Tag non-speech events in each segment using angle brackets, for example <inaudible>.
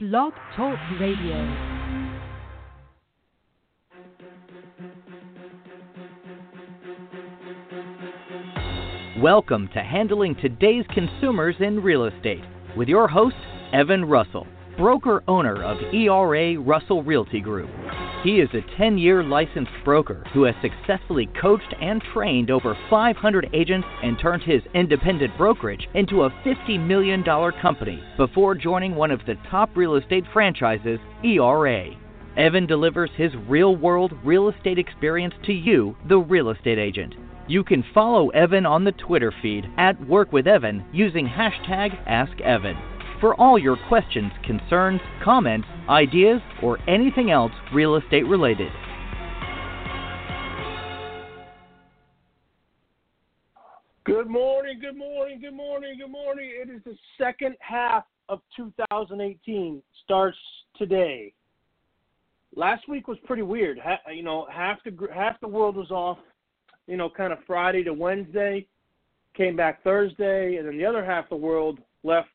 Blog Talk Radio. Welcome to Handling Today's Consumers in Real Estate with your host, Evan Russell, broker owner of ERA Russell Realty Group. He is a 10 year licensed broker who has successfully coached and trained over 500 agents and turned his independent brokerage into a $50 million company before joining one of the top real estate franchises, ERA. Evan delivers his real world real estate experience to you, the real estate agent. You can follow Evan on the Twitter feed at Work with Evan using hashtag AskEvan for all your questions, concerns, comments, ideas, or anything else real estate related. Good morning, good morning, good morning, good morning. It is the second half of 2018 starts today. Last week was pretty weird. You know, half the half the world was off. You know, kind of Friday to Wednesday, came back Thursday, and then the other half of the world left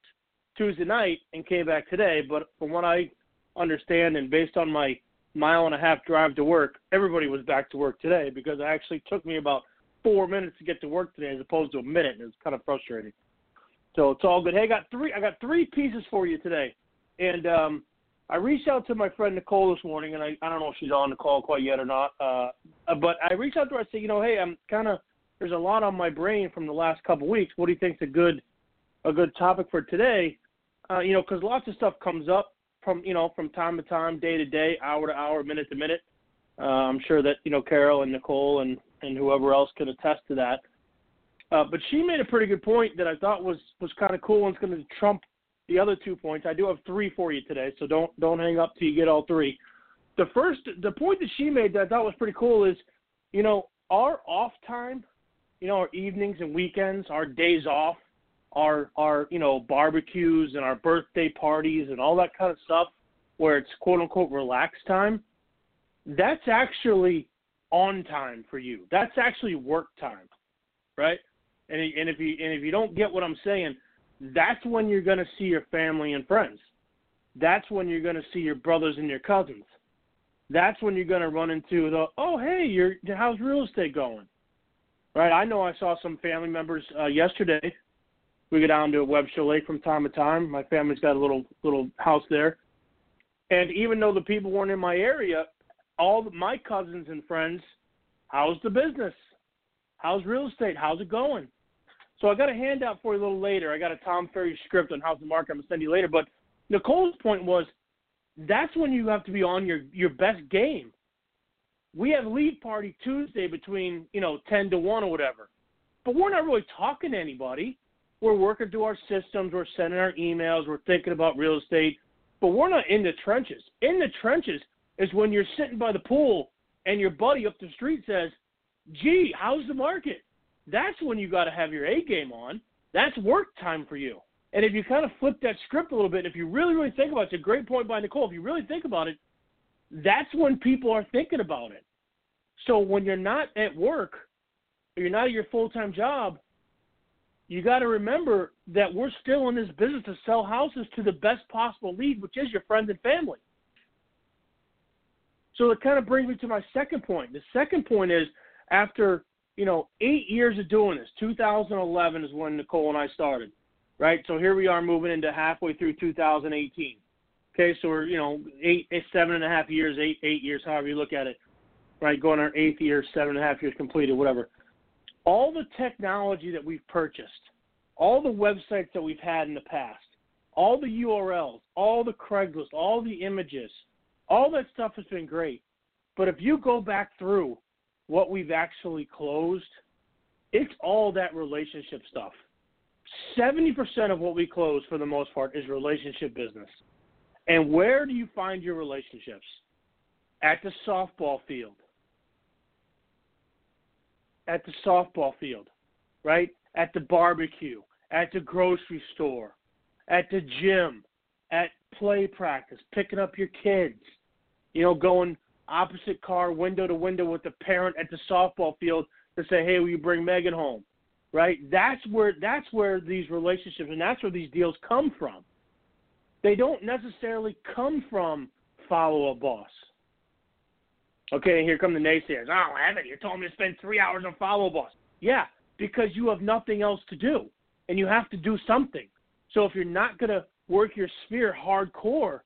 Tuesday night and came back today. But from what I understand, and based on my mile and a half drive to work, everybody was back to work today because it actually took me about four minutes to get to work today as opposed to a minute. And it's kind of frustrating. So it's all good. Hey, I got three. I got three pieces for you today, and um, I reached out to my friend Nicole this morning, and I, I don't know if she's on the call quite yet or not. Uh, but I reached out to her. I said, you know, hey, I'm kind of there's a lot on my brain from the last couple weeks. What do you think's a good a good topic for today? Uh, you know, because lots of stuff comes up from you know from time to time, day to day, hour to hour, minute to minute. Uh, I'm sure that you know Carol and Nicole and and whoever else can attest to that. Uh, but she made a pretty good point that I thought was was kind of cool and it's going to trump the other two points. I do have three for you today, so don't don't hang up till you get all three. The first, the point that she made that I thought was pretty cool is, you know, our off time, you know, our evenings and weekends, our days off, our our you know barbecues and our birthday parties and all that kind of stuff, where it's quote unquote relaxed time. That's actually on time for you. That's actually work time, right? And and if you and if you don't get what I'm saying, that's when you're going to see your family and friends. That's when you're going to see your brothers and your cousins. That's when you're going to run into the oh hey, your how's real estate going? Right? I know I saw some family members uh, yesterday. We go down to Webster Lake from time to time. My family's got a little little house there, and even though the people weren't in my area, all my cousins and friends, how's the business? How's real estate? How's it going? So I got a handout for you a little later. I got a Tom Ferry script on how's the market. I'm gonna send you later. But Nicole's point was that's when you have to be on your your best game. We have lead party Tuesday between you know ten to one or whatever, but we're not really talking to anybody. We're working through our systems. We're sending our emails. We're thinking about real estate, but we're not in the trenches. In the trenches is when you're sitting by the pool and your buddy up the street says, "Gee, how's the market?" That's when you got to have your A game on. That's work time for you. And if you kind of flip that script a little bit, if you really, really think about it, it's a great point by Nicole. If you really think about it, that's when people are thinking about it. So when you're not at work, or you're not at your full time job, you got to remember that we're still in this business to sell houses to the best possible lead, which is your friends and family. So it kind of brings me to my second point. The second point is after you know, eight years of doing this. 2011 is when Nicole and I started, right? So here we are moving into halfway through 2018. Okay, so we're you know eight, eight seven and a half years, eight eight years, however you look at it, right? Going our eighth year, seven and a half years completed, whatever. All the technology that we've purchased, all the websites that we've had in the past, all the URLs, all the Craigslist, all the images, all that stuff has been great. But if you go back through what we've actually closed, it's all that relationship stuff. 70% of what we close for the most part is relationship business. And where do you find your relationships? At the softball field. At the softball field, right? At the barbecue, at the grocery store, at the gym, at play practice, picking up your kids, you know, going opposite car, window to window with the parent at the softball field to say, "Hey, will you bring Megan home?" Right? That's where that's where these relationships and that's where these deals come from. they don't necessarily come from Follow Up Boss. Okay, here come the naysayers. Oh, Evan, you're telling me to spend three hours on follow boss. Yeah, because you have nothing else to do, and you have to do something. So if you're not to work your sphere hardcore,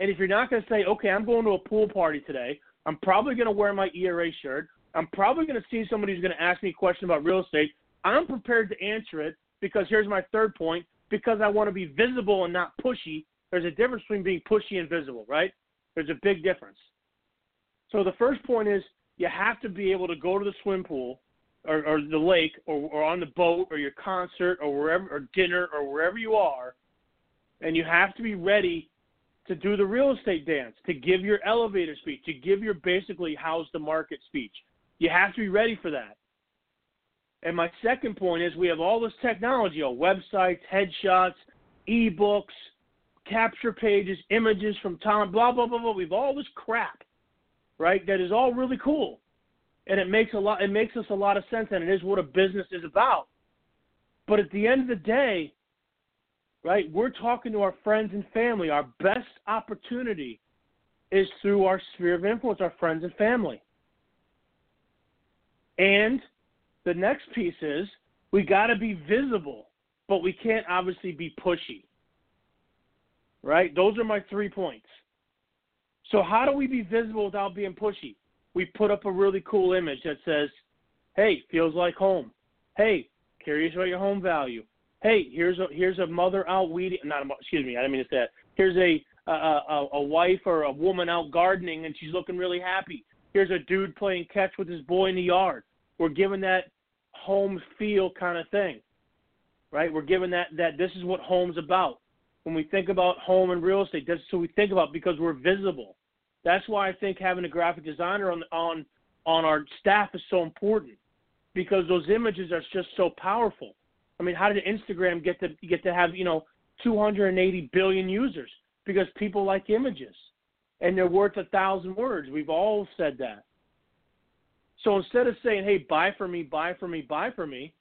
and if you're not to say, okay, I'm going to a pool party today, I'm probably to wear my ERA shirt. I'm probably to see somebody who's to ask me a question about real estate. I'm prepared to answer it because here's my third point because I want to be visible and not pushy. There's a difference between being pushy and visible, right? There's a big difference. So the first point is you have to be able to go to the swim pool or, or the lake or, or on the boat or your concert or wherever or dinner or wherever you are, and you have to be ready to do the real estate dance, to give your elevator speech, to give your basically how's the market speech. You have to be ready for that. And my second point is we have all this technology, on websites, headshots, ebooks, capture pages, images from Tom, blah blah blah blah. We've all this crap, right? That is all really cool, and it makes a lot. It makes us a lot of sense, and it is what a business is about. But at the end of the day, right? We're talking to our friends and family. Our best opportunity is through our sphere of influence, our friends and family. And the next piece is we got to be visible, but we can't obviously be pushy. Right? Those are my three points. So, how do we be visible without being pushy? We put up a really cool image that says, hey, feels like home. Hey, curious about your home value hey, here's a here's a mother out weeding. Not a, excuse me, I didn't mean to say that. Here's a a, a a wife or a woman out gardening and she's looking really happy. Here's a dude playing catch with his boy in the yard. We're giving that home feel kind of thing, right? We're giving that that this is what home's about. When we think about home and real estate, that's what we think about because we're visible. That's why I think having a graphic designer on on on our staff is so important because those images are just so powerful. I mean, how did Instagram get to get to have you know 280 billion users? Because people like images, and they're worth a thousand words. We've all said that. So instead of saying, "Hey, buy for me, buy for me, buy for me,"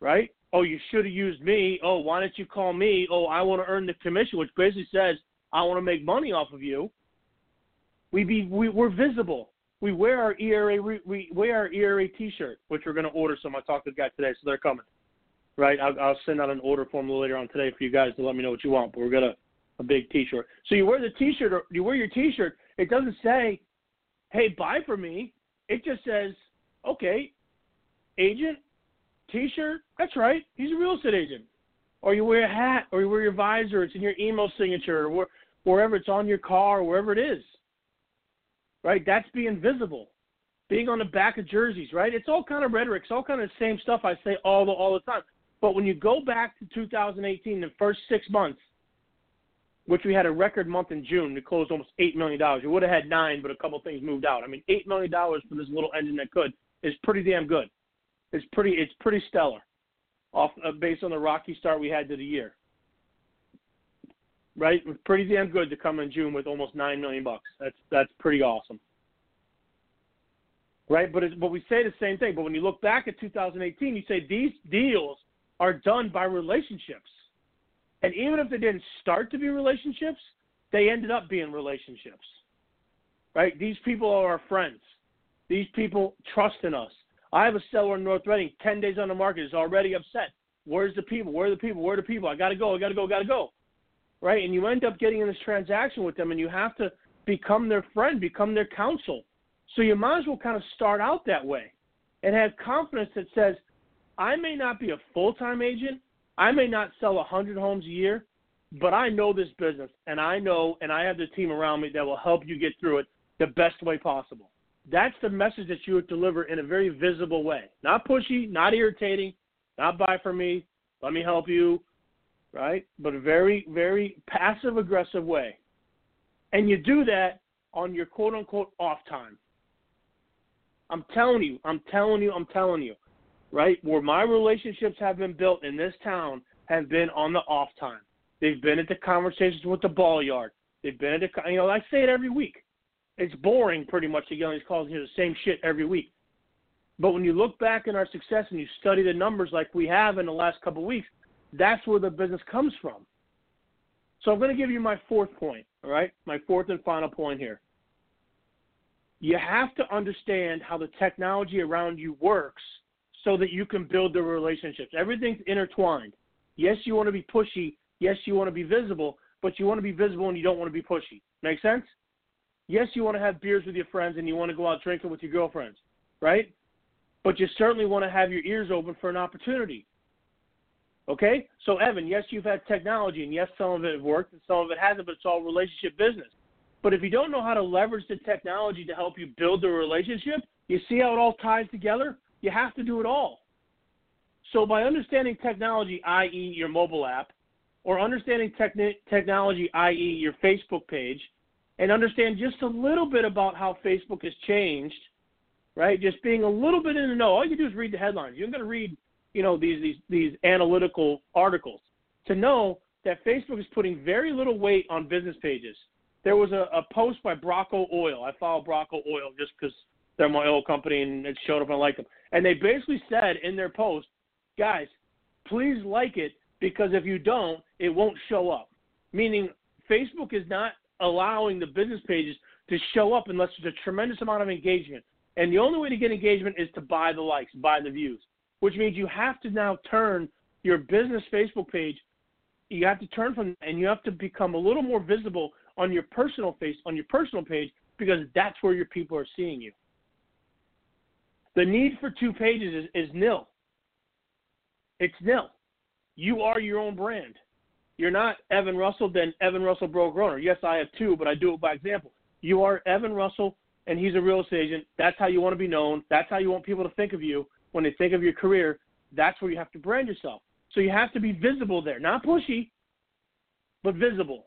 right? Oh, you should have used me. Oh, why don't you call me? Oh, I want to earn the commission, which basically says I want to make money off of you. We be we, we're visible. We wear our ERA we, we wear our ERA T-shirt, which we're going to order some. I talked to the guy today, so they're coming right? I'll, I'll send out an order form later on today for you guys to let me know what you want. But we're gonna a big T-shirt. So you wear the T-shirt, or you wear your T-shirt. It doesn't say, "Hey, buy for me." It just says, "Okay, agent, T-shirt. That's right. He's a real estate agent." Or you wear a hat, or you wear your visor. It's in your email signature, or wherever it's on your car, or wherever it is. Right? That's being visible. Being on the back of jerseys, right? It's all kind of rhetoric. It's all kind of the same stuff I say all the all the time. But when you go back to 2018, the first six months, which we had a record month in June, we closed almost eight million dollars. We would have had nine, but a couple things moved out. I mean, eight million dollars for this little engine that could is pretty damn good. It's pretty it's pretty stellar, off uh, based on the rocky start we had to the year. Right, pretty damn good to come in June with almost nine million bucks. That's that's pretty awesome. Right, but it's, but we say the same thing. But when you look back at 2018, you say these deals are done by relationships. And even if they didn't start to be relationships, they ended up being relationships. Right? These people are our friends. These people trust in us. I have a seller in North Reading, 10 days on the market, is already upset. Where's the people? Where are the people? Where are the people? I got to go. I got to go. Got to go. Right? And you end up getting in this transaction with them, and you have to become their friend, become their counsel. So you might as well kind of start out that way and have confidence that says, I may not be a full time agent. I may not sell a hundred homes a year, but I know this business and I know and I have the team around me that will help you get through it the best way possible. That's the message that you would deliver in a very visible way. Not pushy, not irritating, not buy for me, let me help you, right? But a very, very passive aggressive way. And you do that on your quote unquote off time. I'm telling you, I'm telling you, I'm telling you right? Where my relationships have been built in this town have been on the off time. They've been at the conversations with the ball yard. They've been at the, you know, I say it every week. It's boring pretty much to get on these calls and hear the same shit every week. But when you look back in our success and you study the numbers like we have in the last couple of weeks, that's where the business comes from. So I'm going to give you my fourth point, all right? My fourth and final point here. You have to understand how the technology around you works so that you can build the relationships. Everything's intertwined. Yes, you want to be pushy. Yes, you want to be visible, but you want to be visible and you don't want to be pushy. Make sense? Yes, you want to have beers with your friends and you want to go out drinking with your girlfriends, right? But you certainly want to have your ears open for an opportunity. Okay? So, Evan, yes, you've had technology, and yes, some of it worked and some of it hasn't, but it's all relationship business. But if you don't know how to leverage the technology to help you build the relationship, you see how it all ties together? You have to do it all. So, by understanding technology, i.e., your mobile app, or understanding techni- technology, i.e., your Facebook page, and understand just a little bit about how Facebook has changed, right? Just being a little bit in the know. All you do is read the headlines. You're going to read you know these these these analytical articles to know that Facebook is putting very little weight on business pages. There was a, a post by Broco Oil. I follow Broco Oil just because they're my oil company and it showed up and I like them. And they basically said in their post, guys, please like it because if you don't, it won't show up. Meaning Facebook is not allowing the business pages to show up unless there's a tremendous amount of engagement. And the only way to get engagement is to buy the likes, buy the views which means you have to now turn your business Facebook page. You have to turn from and you have to become a little more visible on your personal face on your personal page because that's where your people are seeing you. The need for two pages is, is nil. It's nil. You are your own brand. You're not Evan Russell, then Evan Russell broker owner. Yes, I have two, but I do it by example. You are Evan Russell, and he's a real estate agent. That's how you want to be known. That's how you want people to think of you when they think of your career, that's where you have to brand yourself. So you have to be visible there, not pushy, but visible.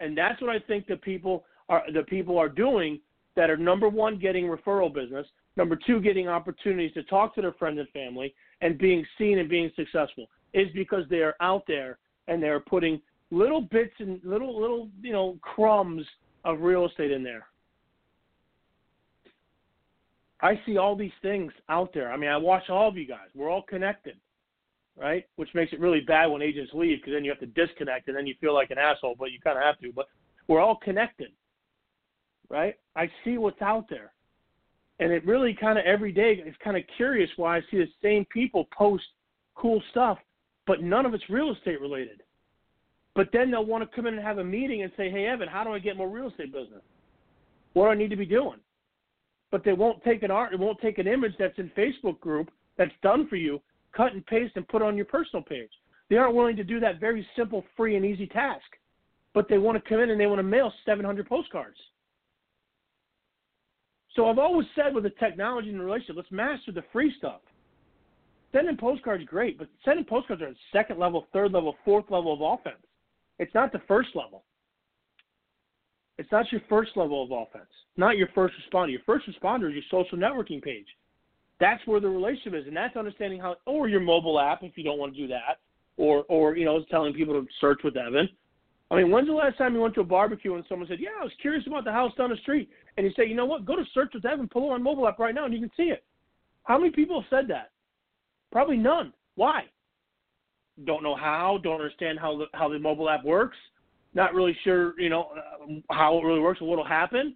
And that's what I think the people are the people are doing that are number one getting referral business, number two getting opportunities to talk to their friends and family, and being seen and being successful is because they are out there and they're putting little bits and little little you know crumbs of real estate in there. I see all these things out there. I mean, I watch all of you guys. We're all connected, right? Which makes it really bad when agents leave because then you have to disconnect and then you feel like an asshole, but you kind of have to. But we're all connected, right? I see what's out there. And it really kind of every day is kind of curious why I see the same people post cool stuff, but none of it's real estate related. But then they'll want to come in and have a meeting and say, hey, Evan, how do I get more real estate business? What do I need to be doing? But they won't take an art, it won't take an image that's in Facebook group that's done for you, cut and paste and put on your personal page. They aren't willing to do that very simple, free, and easy task, but they want to come in and they want to mail 700 postcards. So I've always said with the technology and the relationship, let's master the free stuff. Sending postcards great, but sending postcards are second level, third level, fourth level of offense. It's not the first level. It's not your first level of offense, not your first responder. Your first responder is your social networking page. That's where the relationship is, and that's understanding how, or your mobile app if you don't want to do that, or or you know telling people to search with Evan. I mean, when's the last time you went to a barbecue and someone said, "Yeah, I was curious about the house down the street," and you say, "You know what? Go to search with Evan, pull up on mobile app right now, and you can see it." How many people have said that? Probably none. Why? Don't know how. Don't understand how the how the mobile app works not really sure, you know, how it really works or what'll happen.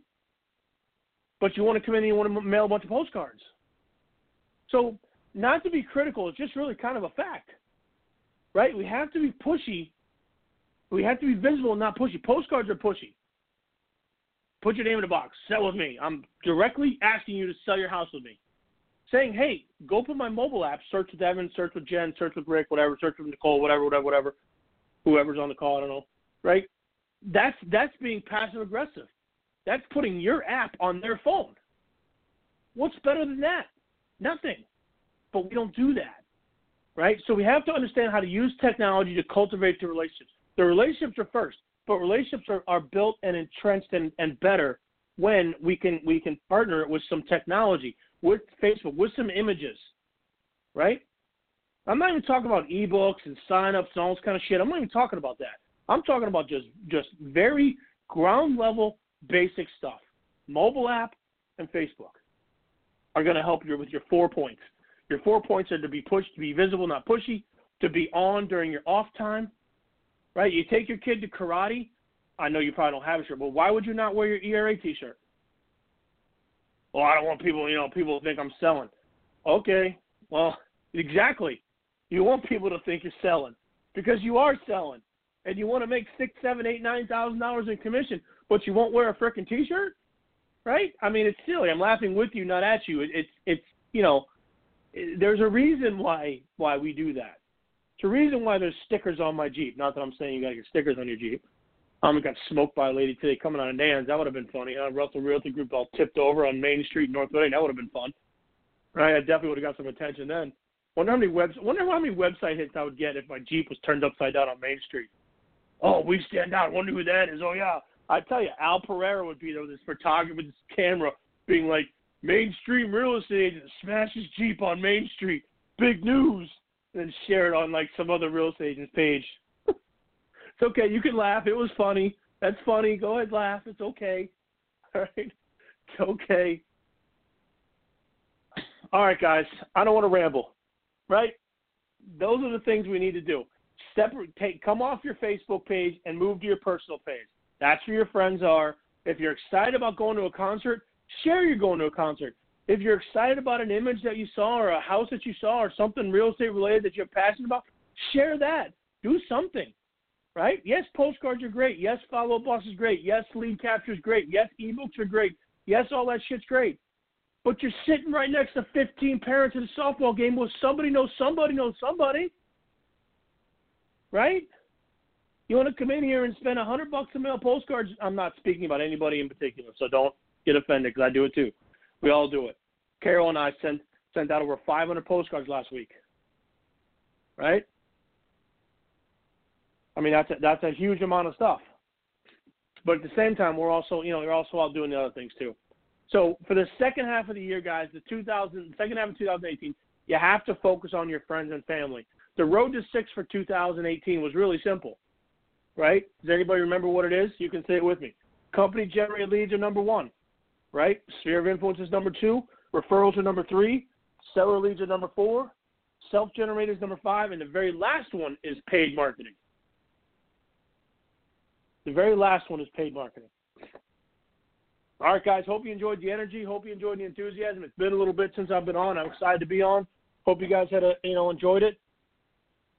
But you want to come in and you want to mail a bunch of postcards. So, not to be critical, it's just really kind of a fact, right? We have to be pushy. We have to be visible and not pushy. Postcards are pushy. Put your name in a box. Sell with me. I'm directly asking you to sell your house with me. Saying, hey, go put my mobile app, search with Evan, search with Jen, search with Rick, whatever, search with Nicole, whatever, whatever, whatever, whoever's on the call, I don't know right? That's that's being passive aggressive. That's putting your app on their phone. What's better than that? Nothing. But we don't do that. Right? So we have to understand how to use technology to cultivate the relationships. The relationships are first, but relationships are, are built and entrenched and, and better when we can we can partner it with some technology, with Facebook, with some images. Right? I'm not even talking about ebooks and signups and all this kind of shit. I'm not even talking about that. I'm talking about just just very ground level basic stuff. Mobile app and Facebook are going to help you with your four points. Your four points are to be pushed, to be visible, not pushy, to be on during your off time, right? You take your kid to karate. I know you probably don't have a shirt, but why would you not wear your ERA T-shirt? Well, I don't want people, you know, people to think I'm selling. Okay, well, exactly. You want people to think you're selling because you are selling, and you want to make six, seven, eight, nine thousand dollars in commission, but you won't wear a freaking T-shirt, right? I mean, it's silly. I'm laughing with you, not at you. It, it's, it's, you know, there's a reason why why we do that. It's a reason why there's stickers on my Jeep. Not that I'm saying you got to get stickers on your Jeep. Um, I got smoked by a lady today coming out of Dan's. That would have been funny. Uh, Russell Realty Group all tipped over on Main Street North Reading. That would have been fun. Right? I definitely would have got some attention then. Wonder how many webs. Wonder how many website hits I would get if my Jeep was turned upside down on Main Street. Oh, we stand out. Wonder who that is. Oh yeah, I tell you, Al Pereira would be there with his photographer with his camera, being like, mainstream real estate agent smashes Jeep on Main Street. Big news. And then share it on like some other real estate agent's page. <laughs> it's okay. You can laugh. It was funny. That's funny. Go ahead, laugh. It's okay. <laughs> All right. It's okay. All right, guys. I don't want to ramble. Right? Those are the things we need to do. Separate, take, come off your Facebook page and move to your personal page. That's where your friends are. If you're excited about going to a concert, share you're going to a concert. If you're excited about an image that you saw or a house that you saw or something real estate related that you're passionate about, share that. Do something. Right? Yes, postcards are great. Yes, follow up boss is great. Yes, lead capture is great. Yes, ebooks are great. Yes, all that shit's great. But you're sitting right next to 15 parents at a softball game where somebody knows somebody knows somebody. Right? You want to come in here and spend a hundred bucks to mail postcards? I'm not speaking about anybody in particular, so don't get offended because I do it too. We all do it. Carol and I sent sent out over 500 postcards last week. Right? I mean that's a, that's a huge amount of stuff. But at the same time, we're also you know we're also out doing the other things too. So for the second half of the year, guys, the 2000 second half of 2018, you have to focus on your friends and family. The road to six for 2018 was really simple, right? Does anybody remember what it is? You can say it with me. Company generated leads are number one, right? Sphere of influence is number two. Referrals are number three. Seller leads are number four. Self generated is number five. And the very last one is paid marketing. The very last one is paid marketing. All right, guys. Hope you enjoyed the energy. Hope you enjoyed the enthusiasm. It's been a little bit since I've been on. I'm excited to be on. Hope you guys had a you know enjoyed it.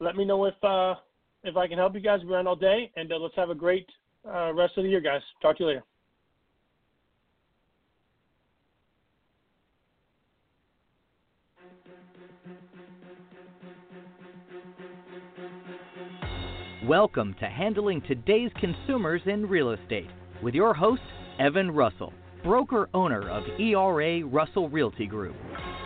Let me know if uh, if I can help you guys. We're on all day, and uh, let's have a great uh, rest of the year, guys. Talk to you later. Welcome to Handling Today's Consumers in Real Estate with your host, Evan Russell, broker owner of ERA Russell Realty Group.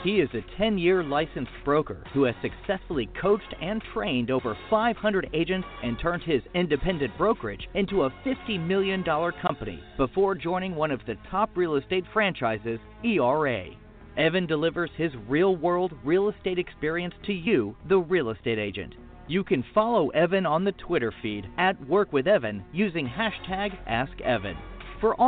He is a 10 year licensed broker who has successfully coached and trained over 500 agents and turned his independent brokerage into a $50 million company before joining one of the top real estate franchises, ERA. Evan delivers his real world real estate experience to you, the real estate agent. You can follow Evan on the Twitter feed at Work with Evan using hashtag AskEvan. For all